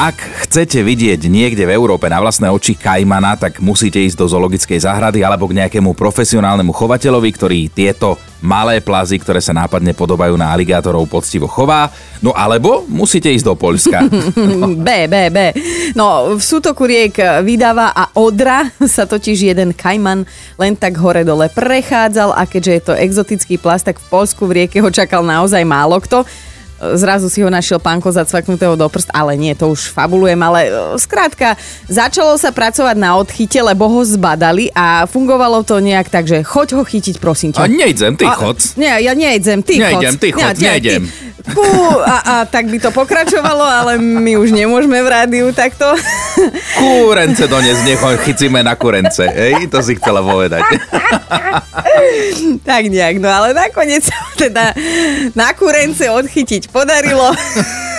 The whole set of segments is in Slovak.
Ak chcete vidieť niekde v Európe na vlastné oči kajmana, tak musíte ísť do zoologickej záhrady alebo k nejakému profesionálnemu chovateľovi, ktorý tieto malé plazy, ktoré sa nápadne podobajú na aligátorov, poctivo chová. No alebo musíte ísť do Poľska. B, B, B. No, v sútoku riek vydáva a Odra sa totiž jeden kajman len tak hore-dole prechádzal a keďže je to exotický plast, tak v Polsku v rieke ho čakal naozaj málo kto zrazu si ho našiel pánko zacvaknutého do prst, ale nie, to už fabulujem, ale e, skrátka, začalo sa pracovať na odchyte, lebo ho zbadali a fungovalo to nejak tak, že choď ho chytiť, prosím ťa. A nejdem, ty chod. Nie, ja nejdem, ty chod. Nejdem, ty chod, nie, nejdem. Ty, a, a tak by to pokračovalo, ale my už nemôžeme v rádiu takto. Kúrence dones, nech ho chycíme na kurence. Ej, to si chcela povedať. tak nejak, no ale nakoniec sa teda na kurence odchytiť podarilo.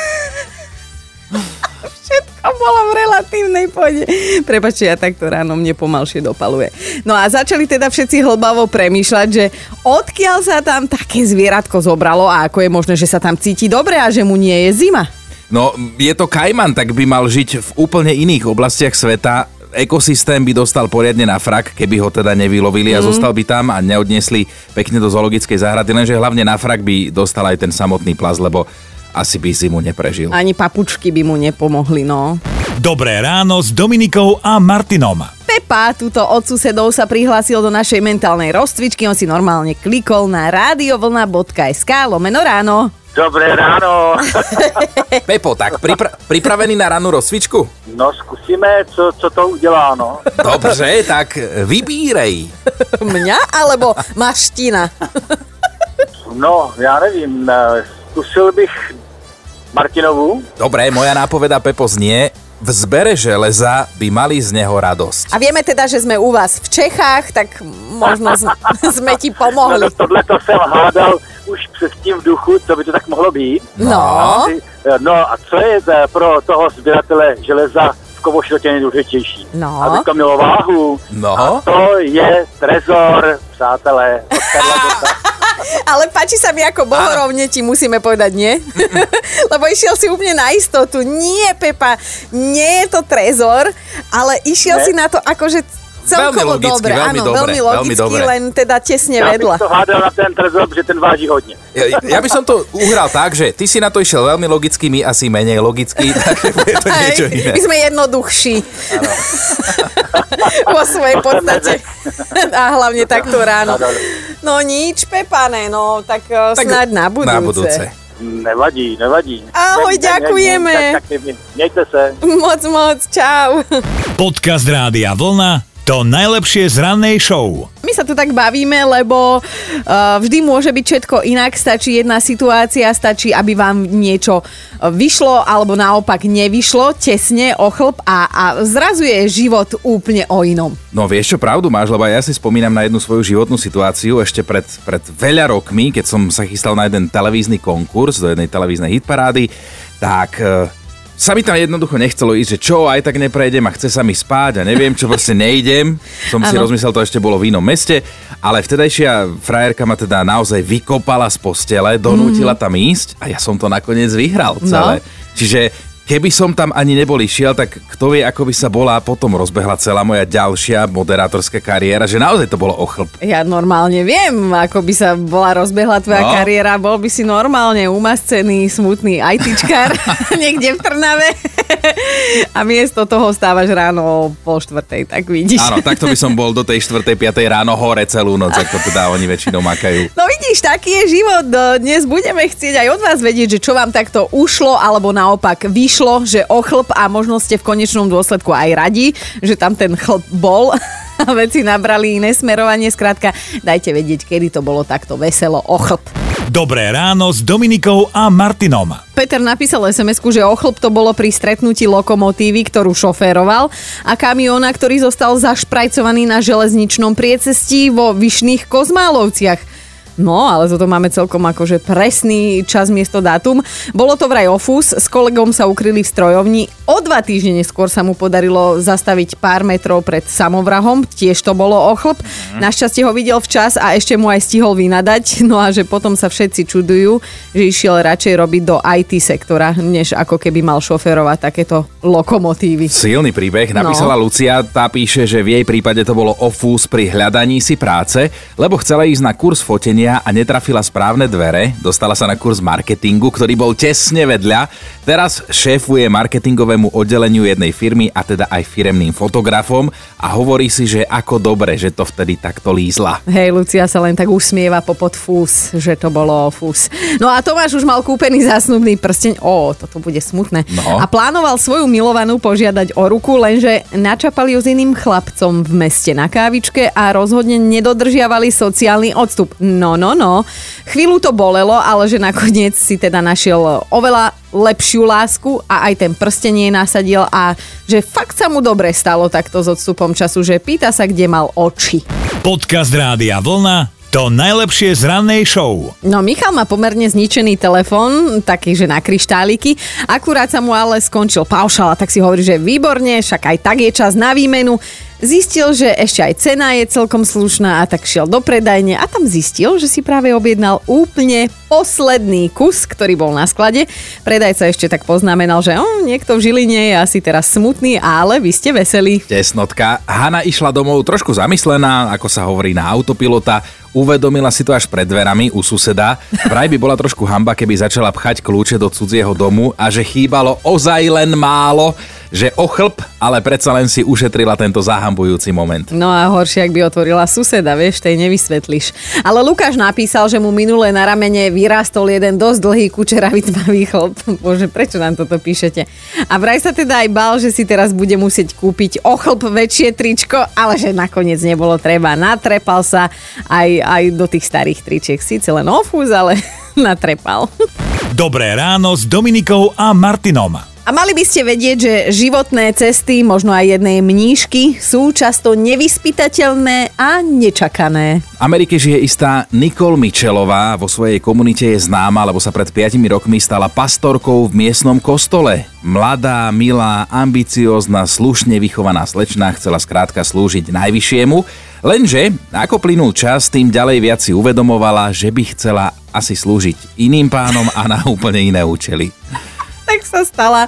Všetko bolo v relatívnej pôde. Prepačte, ja takto ráno mne pomalšie dopaluje. No a začali teda všetci hlbavo premýšľať, že odkiaľ sa tam také zvieratko zobralo a ako je možné, že sa tam cíti dobre a že mu nie je zima. No, je to kajman, tak by mal žiť v úplne iných oblastiach sveta. Ekosystém by dostal poriadne na frak, keby ho teda nevylovili a zostal by tam a neodniesli pekne do zoologickej záhrady, lenže hlavne na frak by dostal aj ten samotný plas, lebo asi by zimu neprežil. Ani papučky by mu nepomohli, no. Dobré ráno s Dominikou a Martinom. Pepa, túto od susedov sa prihlásil do našej mentálnej rozcvičky. On si normálne klikol na radiovlna.sk lomeno ráno. Dobré ráno. Pepo, tak pripra- pripravený na rannú rozcvičku? No zkusíme, co, co to udělá, no. Dobře, tak vybírej. Mňa alebo maština? No, já nevím, eh, zkusil bych Martinovu. Dobre, moja nápoveda Pepo znie, v zbere železa by mali z neho radosť. A vieme teda, že sme u vás v Čechách, tak možno z- sme ti No, pomohli. to, tohle to jsem hádal už předtím v duchu, co by to tak mohlo být. No, No a co je eh, pro toho sběratele železa v kovošrotě nejdůležitější? No. Aby to mělo váhu. No. A to je trezor, přátelé. od Karla ale páči sa mi ako bohorovne, ti musíme povedať nie. Lebo išiel si úplne na istotu. Nie, Pepa, nie je to trezor, ale išiel Ne? si na to akože celkovo logicky, dobre. veľmi Áno, dobre, veľmi veľmi logicky, dobre. len teda tesne Já vedľa. bych to hádal na ten trezor, protože ten váží hodně. Ja, ja by som to uhral tak, že ty si na to išiel veľmi logicky, my asi menej logicky, takže je to niečo iné. my sme jednoduchší. Vo svojej podstate. A hlavne takto ráno. No nič, Pepane, no tak, tak Tak snáď na budúce. Na budúce. Nevadí, nevadí. Ahoj, Ne- ne- ne- ďakujeme. ne- tak- tak- Mějte se. Moc, moc, čau. Podcast Rádia Vlna. To najlepšie z rannej show. My sa tu tak bavíme, lebo uh, vždy môže byť všetko inak. Stačí jedna situácia, stačí, aby vám niečo uh, vyšlo alebo naopak nevyšlo, tesne, ochlb a, a zrazu je život úplne o inom. No vieš čo, pravdu máš, lebo ja si spomínam na jednu svoju životnú situáciu ešte pred, pred veľa rokmi, keď som sa chystal na jeden televízny konkurs do jednej televíznej hitparády, tak e, sa mi tam jednoducho nechcelo ísť, že čo, aj tak neprejdem a chce sa mi spáť a neviem čo, proste nejdem. Som si rozmyslel, to ešte bolo v inom meste, ale vtedajšia frajerka ma teda naozaj vykopala z postele, donútila tam ísť a ja som to nakoniec vyhral celé. Čiže keby som tam ani nebol išiel, tak kto vie, ako by sa bola potom rozbehla celá moja ďalšia moderátorská kariéra, že naozaj to bolo ochlb. Ja normálne viem, ako by sa bola rozbehla tvoja No. kariéra. Bol by si normálne umascený, smutný ITčkár niekde v Trnave. A miesto toho stávaš ráno o pol štvrtej, tak vidíš. Áno, takto by som bol do tej 4. 5. ráno hore celú noc, ako teda oni väčšinou makajú. No vidíš, taký je život. No, Dnes budeme chcieť aj od vás vedieť, že čo vám takto ušlo, alebo naopak vyšlo, že ochlb a možno ste v konečnom dôsledku aj radi, že tam ten chlb bol a veci nabrali iné smerovanie. Skrátka, dajte vedieť, kedy to bolo takto veselo ochlb. Dobré ráno s Dominikou a Martinom. Peter napísal sms že ochlb to bolo pri stretnutí lokomotívy, ktorú šoféroval a kamiona, ktorý zostal zašprajcovaný na železničnom priecestí vo Vyšných Kozmálovciach. No, ale toto máme celkom akože presný čas miesto dátum. Bolo to vraj ofus, s kolegom sa ukryli v strojovni. O dva týždne neskôr sa mu podarilo zastaviť pár metrov pred samovrahom, tiež to bolo ochlp. Mhm. Našťastie ho videl včas a ešte mu aj stihol vynadať, no a že potom sa všetci čudujú, že išiel radšej robiť do IT sektora, než ako keby mal šoferovať takéto lokomotívy. Silný príbeh, napísala no. Lucia, tá píše, že v jej prípade to bolo ofús pri hľadaní si práce, lebo chcela ísť na kurz fotenia a netrafila správne dvere, dostala sa na kurz marketingu, ktorý bol tesne vedľa, teraz šéfuje marketingovému oddeleniu jednej firmy a teda aj firemným fotografom a hovorí si, že ako dobre, že to vtedy takto lízla. Hej, Lucia sa len tak usmieva popod fús, že to bolo fús. No a Tomáš už mal kúpený zásnubný prsteň. Ó, toto bude smutné. No. A plánoval svoju milovanú požiadať o ruku, lenže načapali ju s iným chlapcom v meste na kávičke a rozhodne nedodržiavali sociálny odstup. No, no, no. Chvíľu to bolelo, ale že nakoniec si teda našiel oveľa lepšiu lásku a aj ten prsten jej nasadil a že fakt sa mu dobre stalo takto s odstupom času, že pýta sa, kde mal oči. Podcast Rádia Vlna to najlepšie z rannej show. No Michal má pomerne zničený telefón, taký, že na kryštáliky. Akurát sa mu ale skončil paušal a tak si hovorí, že výborne, však aj tak je čas na výmenu. Zistil, že ešte aj cena je celkom slušná a tak šiel do predajne a tam zistil, že si práve objednal úplne posledný kus, ktorý bol na sklade. Predajca ešte tak poznamenal, že oh, niekto v Žiline je asi teraz smutný, ale vy ste veselí. Tesnotka. Hanna išla domov trošku zamyslená, ako sa hovorí na autopilota. Uvedomila si to až pred dverami u suseda. Vraj by bola trošku hamba, keby začala pchať kľúče do cudzieho domu a že chýbalo ozaj len málo, že ochlp, ale predsa len si ušetrila tento zahambujúci moment. No a horšie, ak by otvorila suseda, vieš, tej nevysvetlíš. Ale Lukáš napísal, že mu minule na ramene vyrástol jeden dosť dlhý kučeravý tmavý chlop. Bože, prečo nám toto píšete? A vraj sa teda aj bál, že si teraz bude musieť kúpiť ochlp väčšie tričko, ale že nakoniec nebolo treba. Natrepal sa aj, aj do tých starých tričiek. Síce len ofúz, ale natrepal. Dobré ráno s Dominikou a Martinom. A mali by ste vedieť, že životné cesty, možno aj jednej mníšky, sú často nevyspytateľné a nečakané. V Amerike žije istá Nicole Michelová, vo svojej komunite je známa, lebo sa pred 5 rokmi stala pastorkou v miestnom kostole. Mladá, milá, ambiciózna, slušne vychovaná slečna chcela skrátka slúžiť najvyššiemu, lenže ako plynul čas, tým ďalej viac si uvedomovala, že by chcela asi slúžiť iným pánom a na úplne iné účely tak sa stala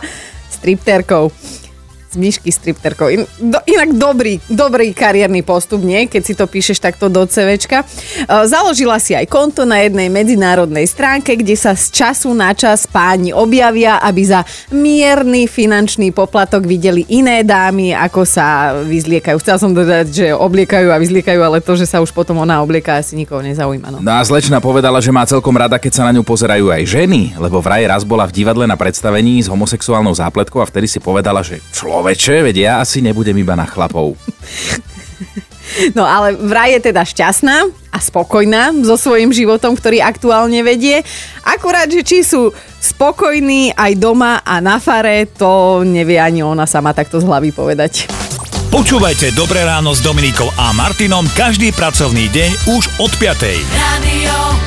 stripterkou z myšky stripterkou. In, do, inak dobrý, dobrý kariérny postup, nie? Keď si to píšeš takto do CVčka. E, založila si aj konto na jednej medzinárodnej stránke, kde sa z času na čas páni objavia, aby za mierny finančný poplatok videli iné dámy, ako sa vyzliekajú. Chcel som dodať, že obliekajú a vyzliekajú, ale to, že sa už potom ona oblieka, asi nikoho nezaujíma. No. no a slečna povedala, že má celkom rada, keď sa na ňu pozerajú aj ženy, lebo vraj raz bola v divadle na predstavení s homosexuálnou zápletkou a vtedy si povedala, že človek človeče, veď ja asi nebudem iba na chlapov. No ale vraj je teda šťastná a spokojná so svojím životom, ktorý aktuálne vedie. Akurát, že či sú spokojní aj doma a na fare, to nevie ani ona sama takto z hlavy povedať. Počúvajte Dobré ráno s Dominikou a Martinom každý pracovný deň už od 5. Radio